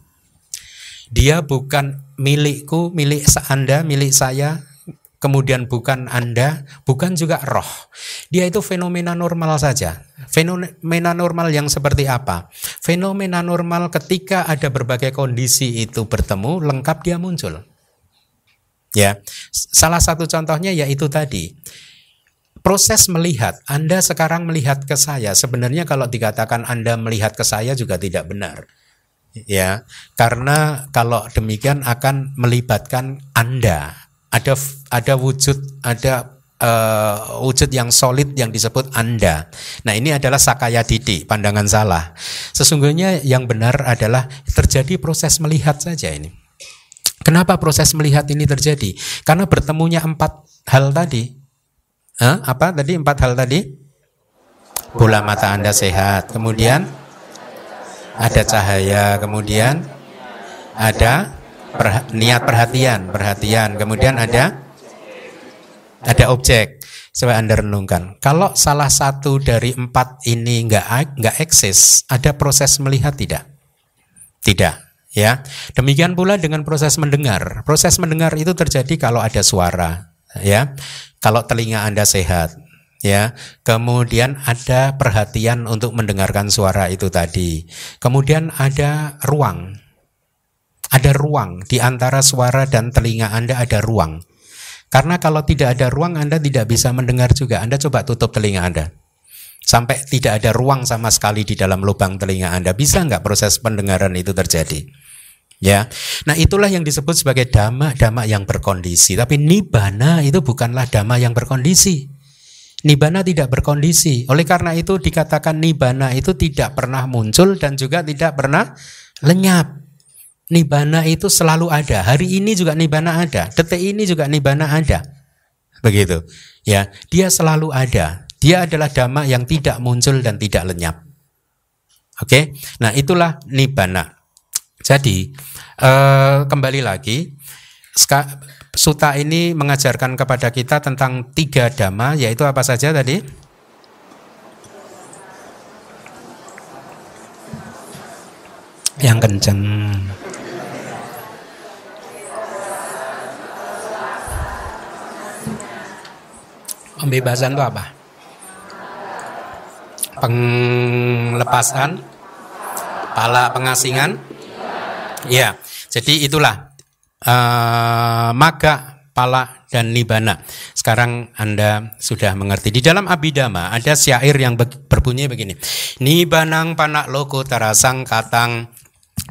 Dia bukan milikku, milik Anda, milik saya, kemudian bukan Anda, bukan juga roh. Dia itu fenomena normal saja. Fenomena normal yang seperti apa? Fenomena normal ketika ada berbagai kondisi itu bertemu, lengkap dia muncul. Ya, salah satu contohnya yaitu tadi proses melihat. Anda sekarang melihat ke saya, sebenarnya kalau dikatakan Anda melihat ke saya juga tidak benar. Ya, karena kalau demikian akan melibatkan Anda. Ada ada wujud, ada uh, wujud yang solid yang disebut Anda. Nah, ini adalah sakaya didik, pandangan salah. Sesungguhnya yang benar adalah terjadi proses melihat saja ini. Kenapa proses melihat ini terjadi? Karena bertemunya empat hal tadi. Hah? Apa tadi empat hal tadi? Bola mata Anda sehat. Kemudian ada cahaya. Kemudian ada perha niat perhatian, perhatian. Kemudian ada ada objek. Coba Anda renungkan. Kalau salah satu dari empat ini nggak nggak eksis, ada proses melihat tidak? Tidak ya. Demikian pula dengan proses mendengar. Proses mendengar itu terjadi kalau ada suara, ya. Kalau telinga Anda sehat, ya. Kemudian ada perhatian untuk mendengarkan suara itu tadi. Kemudian ada ruang. Ada ruang di antara suara dan telinga Anda ada ruang. Karena kalau tidak ada ruang Anda tidak bisa mendengar juga. Anda coba tutup telinga Anda sampai tidak ada ruang sama sekali di dalam lubang telinga Anda. Bisa nggak proses pendengaran itu terjadi? Ya, nah itulah yang disebut sebagai dhamma-dhamma yang berkondisi. Tapi nibana itu bukanlah dhamma yang berkondisi. Nibana tidak berkondisi. Oleh karena itu dikatakan nibana itu tidak pernah muncul dan juga tidak pernah lenyap. Nibana itu selalu ada. Hari ini juga nibana ada. Detik ini juga nibana ada. Begitu. Ya, dia selalu ada. Dia adalah dhamma yang tidak muncul dan tidak lenyap. Oke. Nah, itulah nibana. Jadi eh, kembali lagi, Suta ini mengajarkan kepada kita tentang tiga dhamma, yaitu apa saja tadi? Yang kenceng. Pembebasan itu apa? Penglepasan, pala pengasingan, Ya, jadi itulah uh, maga, pala dan nibana. Sekarang Anda sudah mengerti. Di dalam Abhidhamma ada syair yang berbunyi begini. Nibanang panak loko terasang katang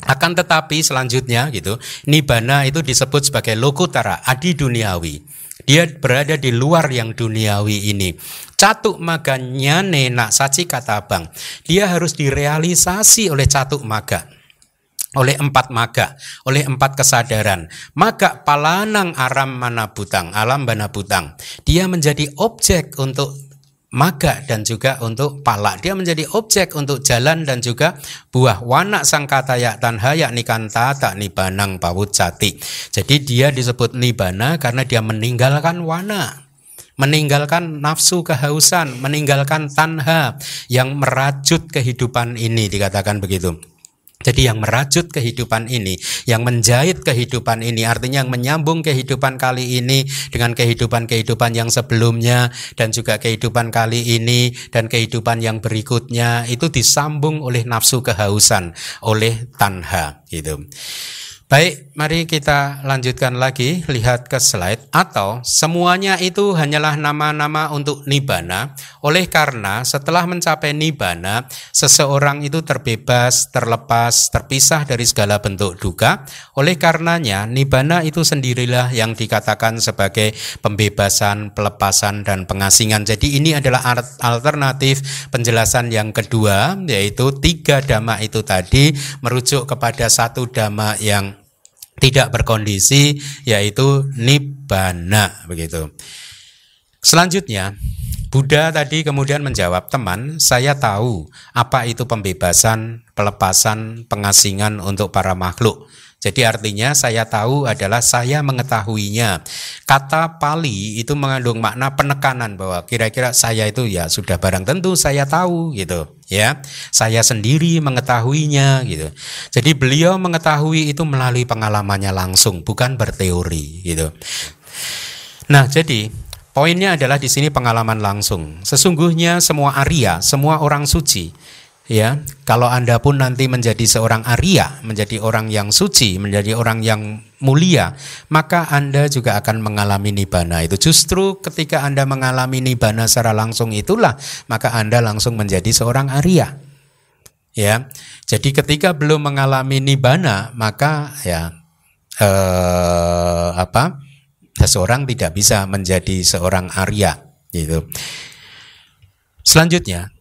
akan tetapi selanjutnya gitu, nibana itu disebut sebagai lokutara, adi duniawi. Dia berada di luar yang duniawi ini. Catuk maganya nenak saci kata bang. Dia harus direalisasi oleh catuk maga oleh empat maga, oleh empat kesadaran. Maga palanang aram mana butang, alam bana butang. Dia menjadi objek untuk maga dan juga untuk pala. Dia menjadi objek untuk jalan dan juga buah wana sang kataya tanha yakni kanta tak nibanang pawut jati. Jadi dia disebut nibana karena dia meninggalkan wana meninggalkan nafsu kehausan, meninggalkan tanha yang merajut kehidupan ini dikatakan begitu. Jadi yang merajut kehidupan ini, yang menjahit kehidupan ini, artinya yang menyambung kehidupan kali ini dengan kehidupan-kehidupan yang sebelumnya dan juga kehidupan kali ini dan kehidupan yang berikutnya itu disambung oleh nafsu kehausan, oleh tanha gitu. Baik, mari kita lanjutkan lagi, lihat ke slide. Atau semuanya itu hanyalah nama-nama untuk nibana. Oleh karena setelah mencapai nibana, seseorang itu terbebas, terlepas, terpisah dari segala bentuk duka. Oleh karenanya, nibana itu sendirilah yang dikatakan sebagai pembebasan, pelepasan, dan pengasingan. Jadi ini adalah alternatif penjelasan yang kedua, yaitu tiga dhamma itu tadi merujuk kepada satu dhamma yang tidak berkondisi yaitu nibbana begitu. Selanjutnya Buddha tadi kemudian menjawab, teman, saya tahu apa itu pembebasan, pelepasan, pengasingan untuk para makhluk. Jadi artinya saya tahu adalah saya mengetahuinya. Kata Pali itu mengandung makna penekanan bahwa kira-kira saya itu ya sudah barang tentu saya tahu gitu ya. Saya sendiri mengetahuinya gitu. Jadi beliau mengetahui itu melalui pengalamannya langsung bukan berteori gitu. Nah, jadi poinnya adalah di sini pengalaman langsung. Sesungguhnya semua Arya, semua orang suci, ya, kalau Anda pun nanti menjadi seorang Arya, menjadi orang yang suci, menjadi orang yang mulia, maka Anda juga akan mengalami nibbana. Itu justru ketika Anda mengalami nibbana secara langsung itulah, maka Anda langsung menjadi seorang Arya. Ya. Jadi ketika belum mengalami nibbana, maka ya eh, apa? seseorang tidak bisa menjadi seorang Arya gitu. Selanjutnya,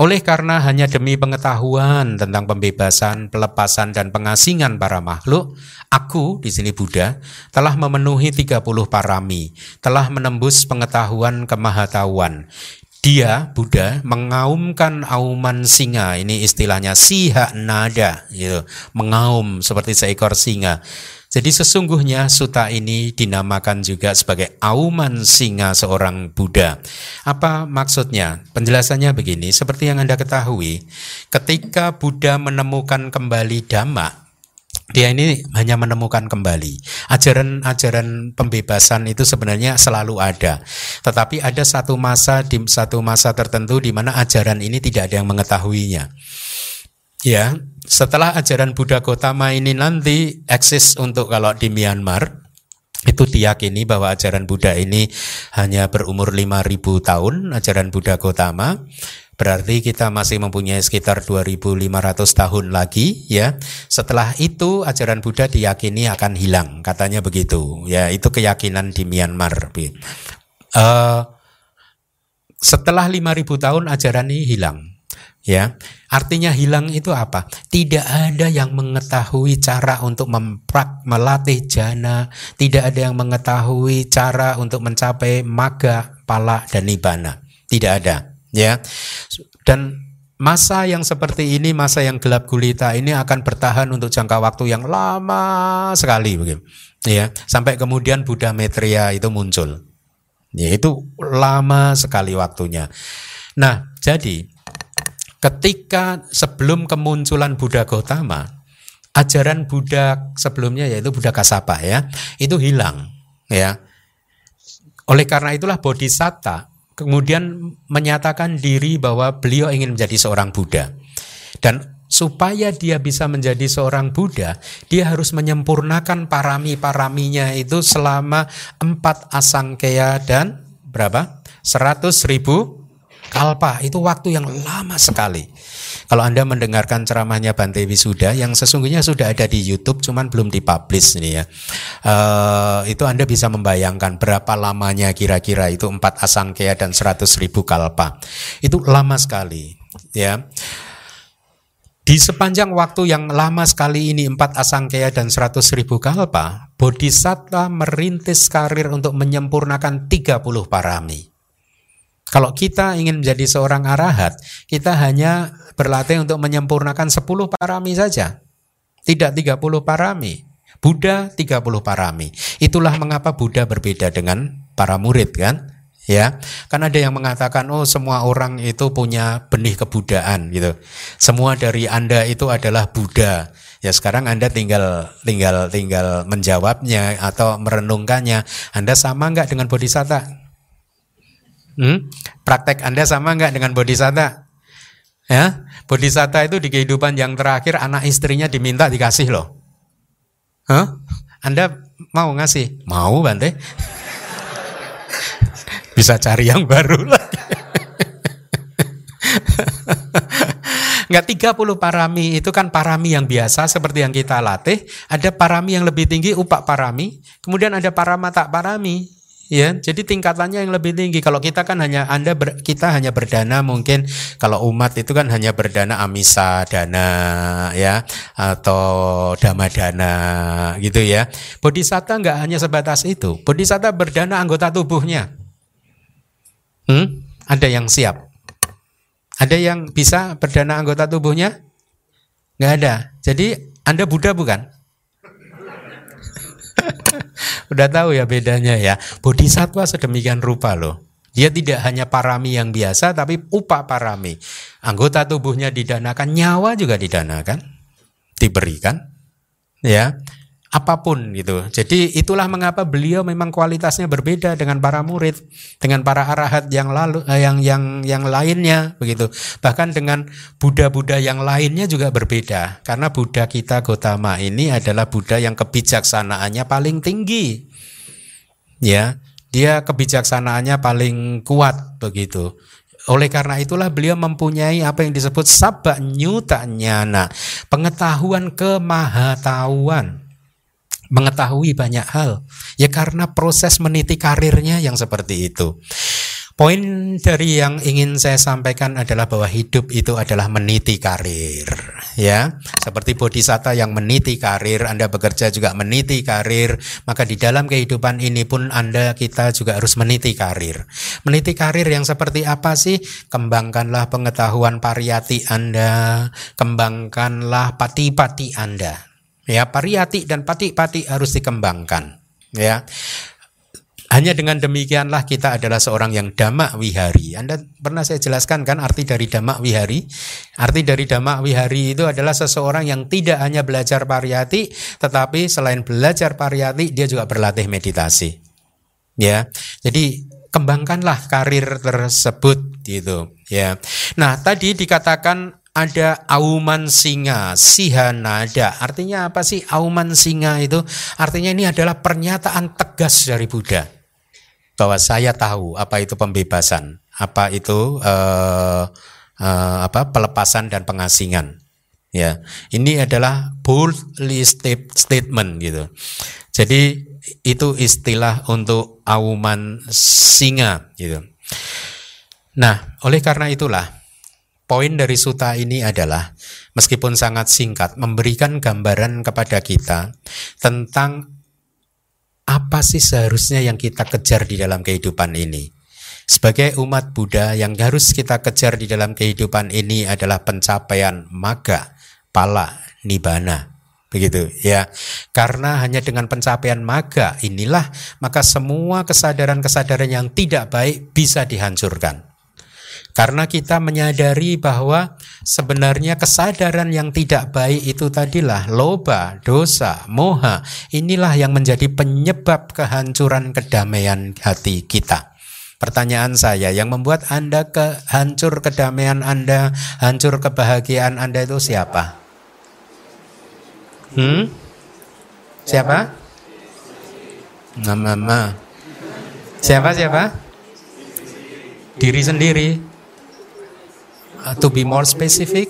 oleh karena hanya demi pengetahuan tentang pembebasan, pelepasan dan pengasingan para makhluk, aku di sini Buddha telah memenuhi 30 parami, telah menembus pengetahuan kemahatauan. Dia Buddha mengaumkan auman singa, ini istilahnya siha nada, gitu. mengaum seperti seekor singa. Jadi sesungguhnya suta ini dinamakan juga sebagai auman singa seorang Buddha. Apa maksudnya? Penjelasannya begini, seperti yang Anda ketahui, ketika Buddha menemukan kembali Dhamma, dia ini hanya menemukan kembali. Ajaran-ajaran pembebasan itu sebenarnya selalu ada. Tetapi ada satu masa di satu masa tertentu di mana ajaran ini tidak ada yang mengetahuinya. Ya, setelah ajaran Buddha Gotama ini nanti eksis untuk kalau di Myanmar itu diyakini bahwa ajaran Buddha ini hanya berumur 5000 tahun ajaran Buddha Gotama berarti kita masih mempunyai sekitar 2500 tahun lagi ya. Setelah itu ajaran Buddha diyakini akan hilang katanya begitu ya. Itu keyakinan di Myanmar uh, setelah 5000 tahun ajaran ini hilang Ya, artinya hilang itu apa? Tidak ada yang mengetahui cara untuk memprak melatih jana, tidak ada yang mengetahui cara untuk mencapai maga, pala dan nibana. Tidak ada, ya. Dan masa yang seperti ini, masa yang gelap gulita ini akan bertahan untuk jangka waktu yang lama sekali begitu. Ya, sampai kemudian Buddha Maitreya itu muncul. Ya, itu lama sekali waktunya. Nah, jadi ketika sebelum kemunculan Buddha Gautama, ajaran Buddha sebelumnya yaitu Buddha Kasapa ya, itu hilang ya. Oleh karena itulah Bodhisatta kemudian menyatakan diri bahwa beliau ingin menjadi seorang Buddha. Dan supaya dia bisa menjadi seorang Buddha, dia harus menyempurnakan parami-paraminya itu selama empat asangkaya dan berapa? Seratus ribu kalpa itu waktu yang lama sekali. Kalau Anda mendengarkan ceramahnya Bante Wisuda yang sesungguhnya sudah ada di YouTube cuman belum dipublish nih ya. Uh, itu Anda bisa membayangkan berapa lamanya kira-kira itu empat asangkaya dan seratus ribu kalpa. Itu lama sekali ya. Di sepanjang waktu yang lama sekali ini empat asangkaya dan seratus ribu kalpa, Bodhisattva merintis karir untuk menyempurnakan 30 parami. Kalau kita ingin menjadi seorang arahat, kita hanya berlatih untuk menyempurnakan 10 parami saja. Tidak 30 parami. Buddha 30 parami. Itulah mengapa Buddha berbeda dengan para murid kan? Ya, kan ada yang mengatakan oh semua orang itu punya benih kebudaan gitu. Semua dari Anda itu adalah Buddha. Ya sekarang Anda tinggal tinggal tinggal menjawabnya atau merenungkannya. Anda sama nggak dengan bodhisatta? Hmm? Praktek Anda sama nggak dengan bodhisatta? Ya, bodhisatta itu di kehidupan yang terakhir anak istrinya diminta dikasih loh. Huh? Anda mau ngasih? Mau Bante? [laughs] Bisa cari yang baru lagi. [laughs] Enggak 30 parami itu kan parami yang biasa seperti yang kita latih. Ada parami yang lebih tinggi upak parami. Kemudian ada paramata parami ya jadi tingkatannya yang lebih tinggi. Kalau kita kan hanya anda ber, kita hanya berdana mungkin kalau umat itu kan hanya berdana amisa dana ya atau dama dana gitu ya. Bodhisatta nggak hanya sebatas itu. Bodhisatta berdana anggota tubuhnya. Hmm? ada yang siap. Ada yang bisa berdana anggota tubuhnya? Nggak ada. Jadi anda Buddha bukan Udah tahu ya bedanya ya. Bodhisatwa sedemikian rupa loh. Dia tidak hanya parami yang biasa tapi upa parami. Anggota tubuhnya didanakan, nyawa juga didanakan, diberikan. Ya. Apa pun gitu. Jadi itulah mengapa beliau memang kualitasnya berbeda dengan para murid, dengan para arahat yang lalu eh, yang yang yang lainnya begitu. Bahkan dengan Buddha-Buddha yang lainnya juga berbeda karena Buddha kita Gotama ini adalah Buddha yang kebijaksanaannya paling tinggi. Ya, dia kebijaksanaannya paling kuat begitu. Oleh karena itulah beliau mempunyai apa yang disebut sabak nyuta nyana, pengetahuan kemahatauan mengetahui banyak hal. Ya karena proses meniti karirnya yang seperti itu. Poin dari yang ingin saya sampaikan adalah bahwa hidup itu adalah meniti karir, ya. Seperti bodhisatta yang meniti karir, Anda bekerja juga meniti karir, maka di dalam kehidupan ini pun Anda kita juga harus meniti karir. Meniti karir yang seperti apa sih? Kembangkanlah pengetahuan pariyati Anda, kembangkanlah pati-pati Anda. Ya, pariyati dan pati-pati harus dikembangkan. Ya. Hanya dengan demikianlah kita adalah seorang yang damak wihari. Anda pernah saya jelaskan kan arti dari damak wihari? Arti dari damak wihari itu adalah seseorang yang tidak hanya belajar pariyati, tetapi selain belajar pariyati dia juga berlatih meditasi. Ya, jadi kembangkanlah karir tersebut gitu. Ya, nah tadi dikatakan ada auman singa, sihanada. Artinya apa sih auman singa itu? Artinya ini adalah pernyataan tegas dari Buddha bahwa saya tahu apa itu pembebasan, apa itu uh, uh, apa pelepasan dan pengasingan. Ya, ini adalah boldly statement gitu. Jadi itu istilah untuk auman singa gitu. Nah, oleh karena itulah Poin dari suta ini adalah meskipun sangat singkat memberikan gambaran kepada kita tentang apa sih seharusnya yang kita kejar di dalam kehidupan ini. Sebagai umat Buddha yang harus kita kejar di dalam kehidupan ini adalah pencapaian maga, pala, nibana. Begitu ya. Karena hanya dengan pencapaian maga inilah maka semua kesadaran-kesadaran yang tidak baik bisa dihancurkan. Karena kita menyadari bahwa sebenarnya kesadaran yang tidak baik itu tadilah loba, dosa, moha. Inilah yang menjadi penyebab kehancuran kedamaian hati kita. Pertanyaan saya, yang membuat Anda kehancur kedamaian Anda, hancur kebahagiaan Anda itu siapa? Hmm? Siapa? Mama. Siapa siapa? Diri sendiri. Uh, to be more specific,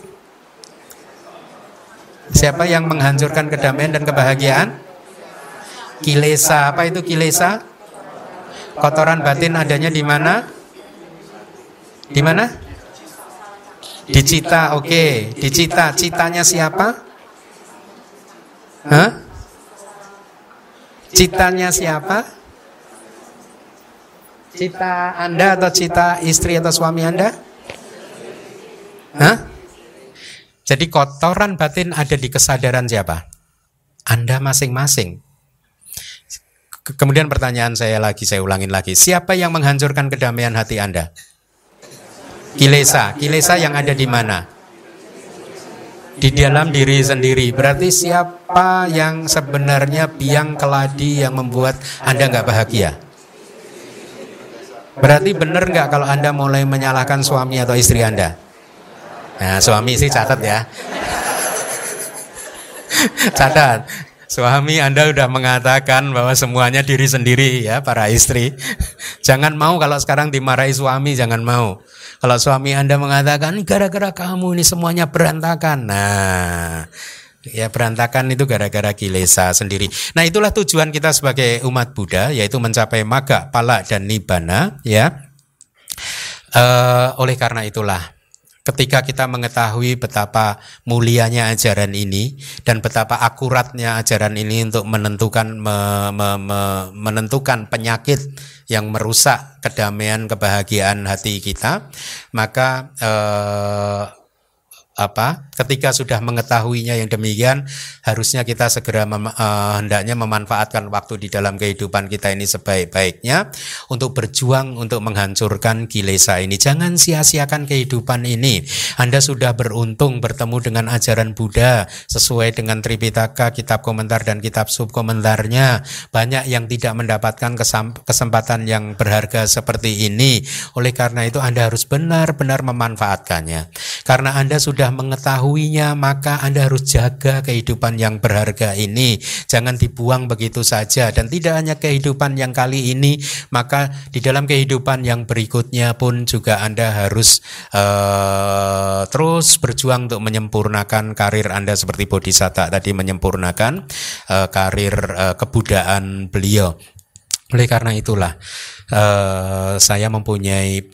siapa yang menghancurkan kedamaian dan kebahagiaan? Kilesa, apa itu kilesa? Kotoran batin adanya di mana? Di mana? Di cita, oke. Okay. Di cita, citanya siapa? Hah? Citanya siapa? Cita Anda atau cita istri atau suami Anda? Hah? Jadi kotoran batin ada di kesadaran siapa? Anda masing-masing. Kemudian pertanyaan saya lagi, saya ulangin lagi. Siapa yang menghancurkan kedamaian hati Anda? Kilesa. Kilesa yang ada di mana? Di dalam diri sendiri. Berarti siapa yang sebenarnya biang keladi yang membuat Anda nggak bahagia? Berarti benar nggak kalau Anda mulai menyalahkan suami atau istri Anda? Nah, suami sih catat ya. [laughs] catat. Suami Anda sudah mengatakan bahwa semuanya diri sendiri ya para istri. [laughs] Jangan mau kalau sekarang dimarahi suami, jangan mau. Kalau suami Anda mengatakan gara-gara kamu ini semuanya berantakan. Nah, ya berantakan itu gara-gara kilesa sendiri. Nah, itulah tujuan kita sebagai umat Buddha yaitu mencapai maga, pala dan nibana ya. Uh, oleh karena itulah ketika kita mengetahui betapa mulianya ajaran ini dan betapa akuratnya ajaran ini untuk menentukan me, me, me, menentukan penyakit yang merusak kedamaian kebahagiaan hati kita maka eh, apa ketika sudah mengetahuinya yang demikian harusnya kita segera mem, uh, hendaknya memanfaatkan waktu di dalam kehidupan kita ini sebaik-baiknya untuk berjuang untuk menghancurkan kilesa ini. Jangan sia-siakan kehidupan ini. Anda sudah beruntung bertemu dengan ajaran Buddha sesuai dengan Tripitaka kitab komentar dan kitab subkomentarnya. Banyak yang tidak mendapatkan kesempatan yang berharga seperti ini. Oleh karena itu Anda harus benar-benar memanfaatkannya. Karena Anda sudah mengetahuinya, maka Anda harus jaga kehidupan yang berharga ini. Jangan dibuang begitu saja. Dan tidak hanya kehidupan yang kali ini, maka di dalam kehidupan yang berikutnya pun juga Anda harus uh, terus berjuang untuk menyempurnakan karir Anda seperti Bodhisatta tadi menyempurnakan uh, karir uh, kebudayaan beliau. Oleh karena itulah uh, saya mempunyai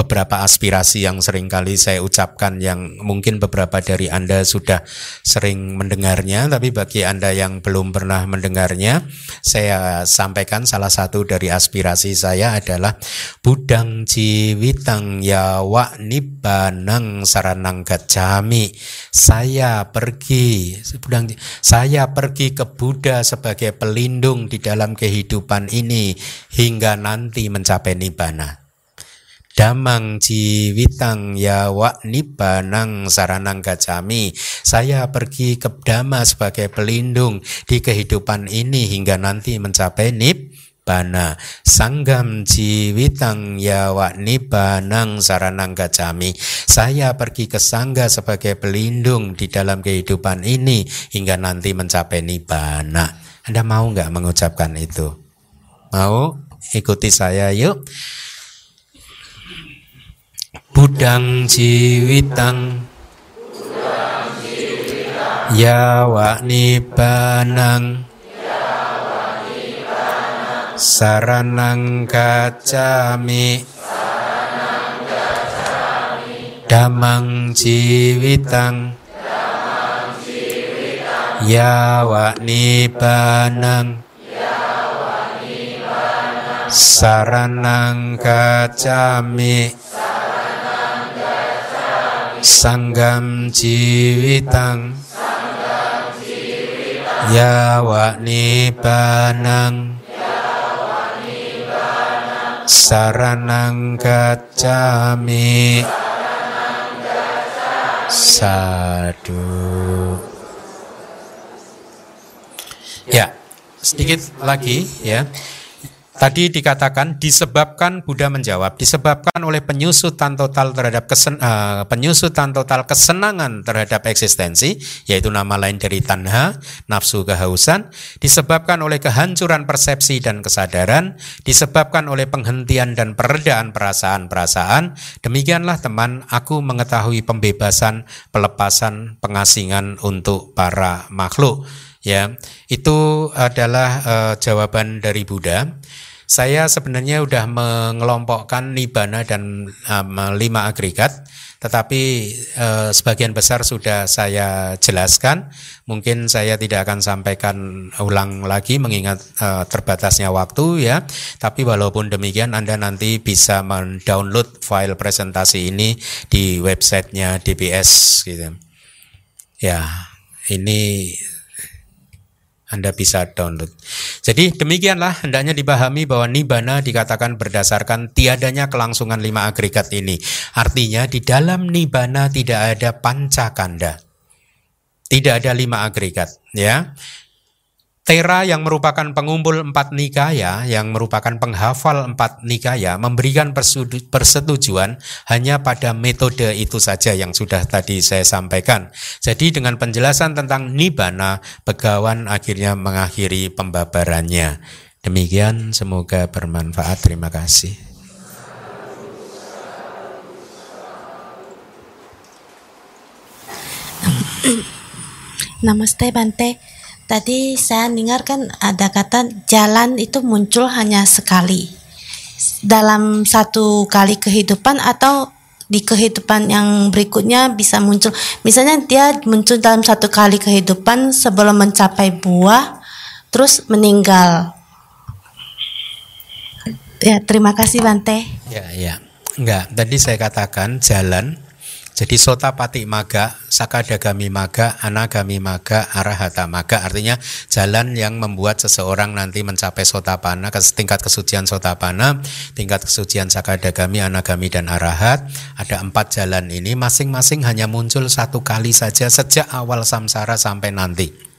beberapa aspirasi yang sering kali saya ucapkan yang mungkin beberapa dari Anda sudah sering mendengarnya tapi bagi Anda yang belum pernah mendengarnya saya sampaikan salah satu dari aspirasi saya adalah budang jiwitang yawa nibanang saranang gacami saya pergi budang saya pergi ke Buddha sebagai pelindung di dalam kehidupan ini hingga nanti mencapai nibbana Damang jiwitang yawa nibanang saranang gacami. Saya pergi ke Dhamma sebagai pelindung di kehidupan ini hingga nanti mencapai nibbana. Sanggam jiwitang yawa nibanang saranang gacami. Saya pergi ke sangga sebagai pelindung di dalam kehidupan ini hingga nanti mencapai nibbana. Anda mau nggak mengucapkan itu? Mau? Ikuti saya yuk. Budang jiwitang Yawa nibanang Saranang gacami. Damang jiwitang Yawa nibanang Saranang gacami Sanggam jiwitang Yawa nibanang. Saranang gacami Sadu Ya, sedikit lagi ya. Tadi dikatakan disebabkan Buddha menjawab disebabkan oleh penyusutan total terhadap kesen, uh, penyusutan total kesenangan terhadap eksistensi yaitu nama lain dari tanha, nafsu kehausan, disebabkan oleh kehancuran persepsi dan kesadaran, disebabkan oleh penghentian dan peredaan perasaan-perasaan. Demikianlah teman, aku mengetahui pembebasan, pelepasan, pengasingan untuk para makhluk. Ya, itu adalah uh, jawaban dari Buddha saya sebenarnya sudah mengelompokkan nibana dan um, lima agregat, tetapi uh, sebagian besar sudah saya jelaskan. Mungkin saya tidak akan sampaikan ulang lagi mengingat uh, terbatasnya waktu ya. Tapi walaupun demikian Anda nanti bisa mendownload file presentasi ini di websitenya DBS gitu. Ya, ini anda bisa download. Jadi demikianlah hendaknya dipahami bahwa nibana dikatakan berdasarkan tiadanya kelangsungan lima agregat ini. Artinya di dalam nibana tidak ada pancakanda. Tidak ada lima agregat, ya. Tera yang merupakan pengumpul empat nikaya, yang merupakan penghafal empat nikaya, memberikan persetujuan hanya pada metode itu saja yang sudah tadi saya sampaikan. Jadi dengan penjelasan tentang Nibbana, Begawan akhirnya mengakhiri pembabarannya. Demikian, semoga bermanfaat. Terima kasih. Namaste Bante. Tadi saya dengarkan ada kata jalan itu muncul hanya sekali dalam satu kali kehidupan atau di kehidupan yang berikutnya bisa muncul. Misalnya dia muncul dalam satu kali kehidupan sebelum mencapai buah, terus meninggal. Ya, terima kasih Bante. Ya, ya. Enggak, tadi saya katakan jalan Jadi sotapati maga, sakadagami maga, anagami maga, arahata maga artinya jalan yang membuat seseorang nanti mencapai sotapana, tingkat kesucian sotapana, tingkat kesucian sakadagami, anagami dan arahat. Ada empat jalan ini masing-masing hanya muncul satu kali saja sejak awal samsara sampai nanti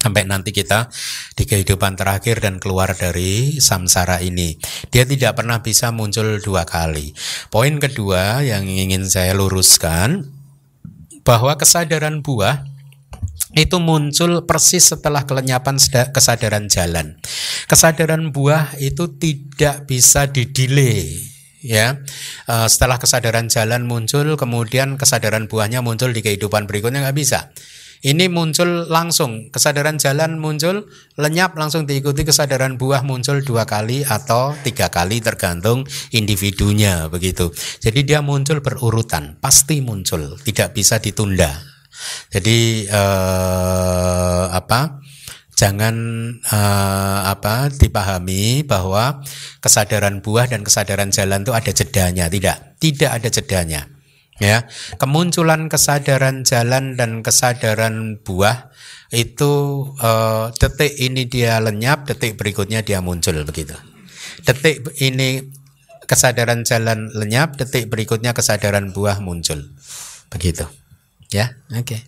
sampai nanti kita di kehidupan terakhir dan keluar dari samsara ini. Dia tidak pernah bisa muncul dua kali. Poin kedua yang ingin saya luruskan bahwa kesadaran buah itu muncul persis setelah kelenyapan kesadaran jalan. Kesadaran buah itu tidak bisa didelay ya uh, setelah kesadaran jalan muncul kemudian kesadaran buahnya muncul di kehidupan berikutnya nggak bisa ini muncul langsung, kesadaran jalan muncul, lenyap langsung diikuti kesadaran buah muncul dua kali atau tiga kali tergantung individunya begitu. Jadi dia muncul berurutan, pasti muncul, tidak bisa ditunda. Jadi eh, apa? Jangan eh, apa dipahami bahwa kesadaran buah dan kesadaran jalan itu ada jedanya, tidak, tidak ada jedanya ya kemunculan kesadaran jalan dan kesadaran buah itu uh, detik ini dia lenyap detik berikutnya dia muncul begitu. Detik ini kesadaran jalan lenyap detik berikutnya kesadaran buah muncul. Begitu. Ya? Oke. okay.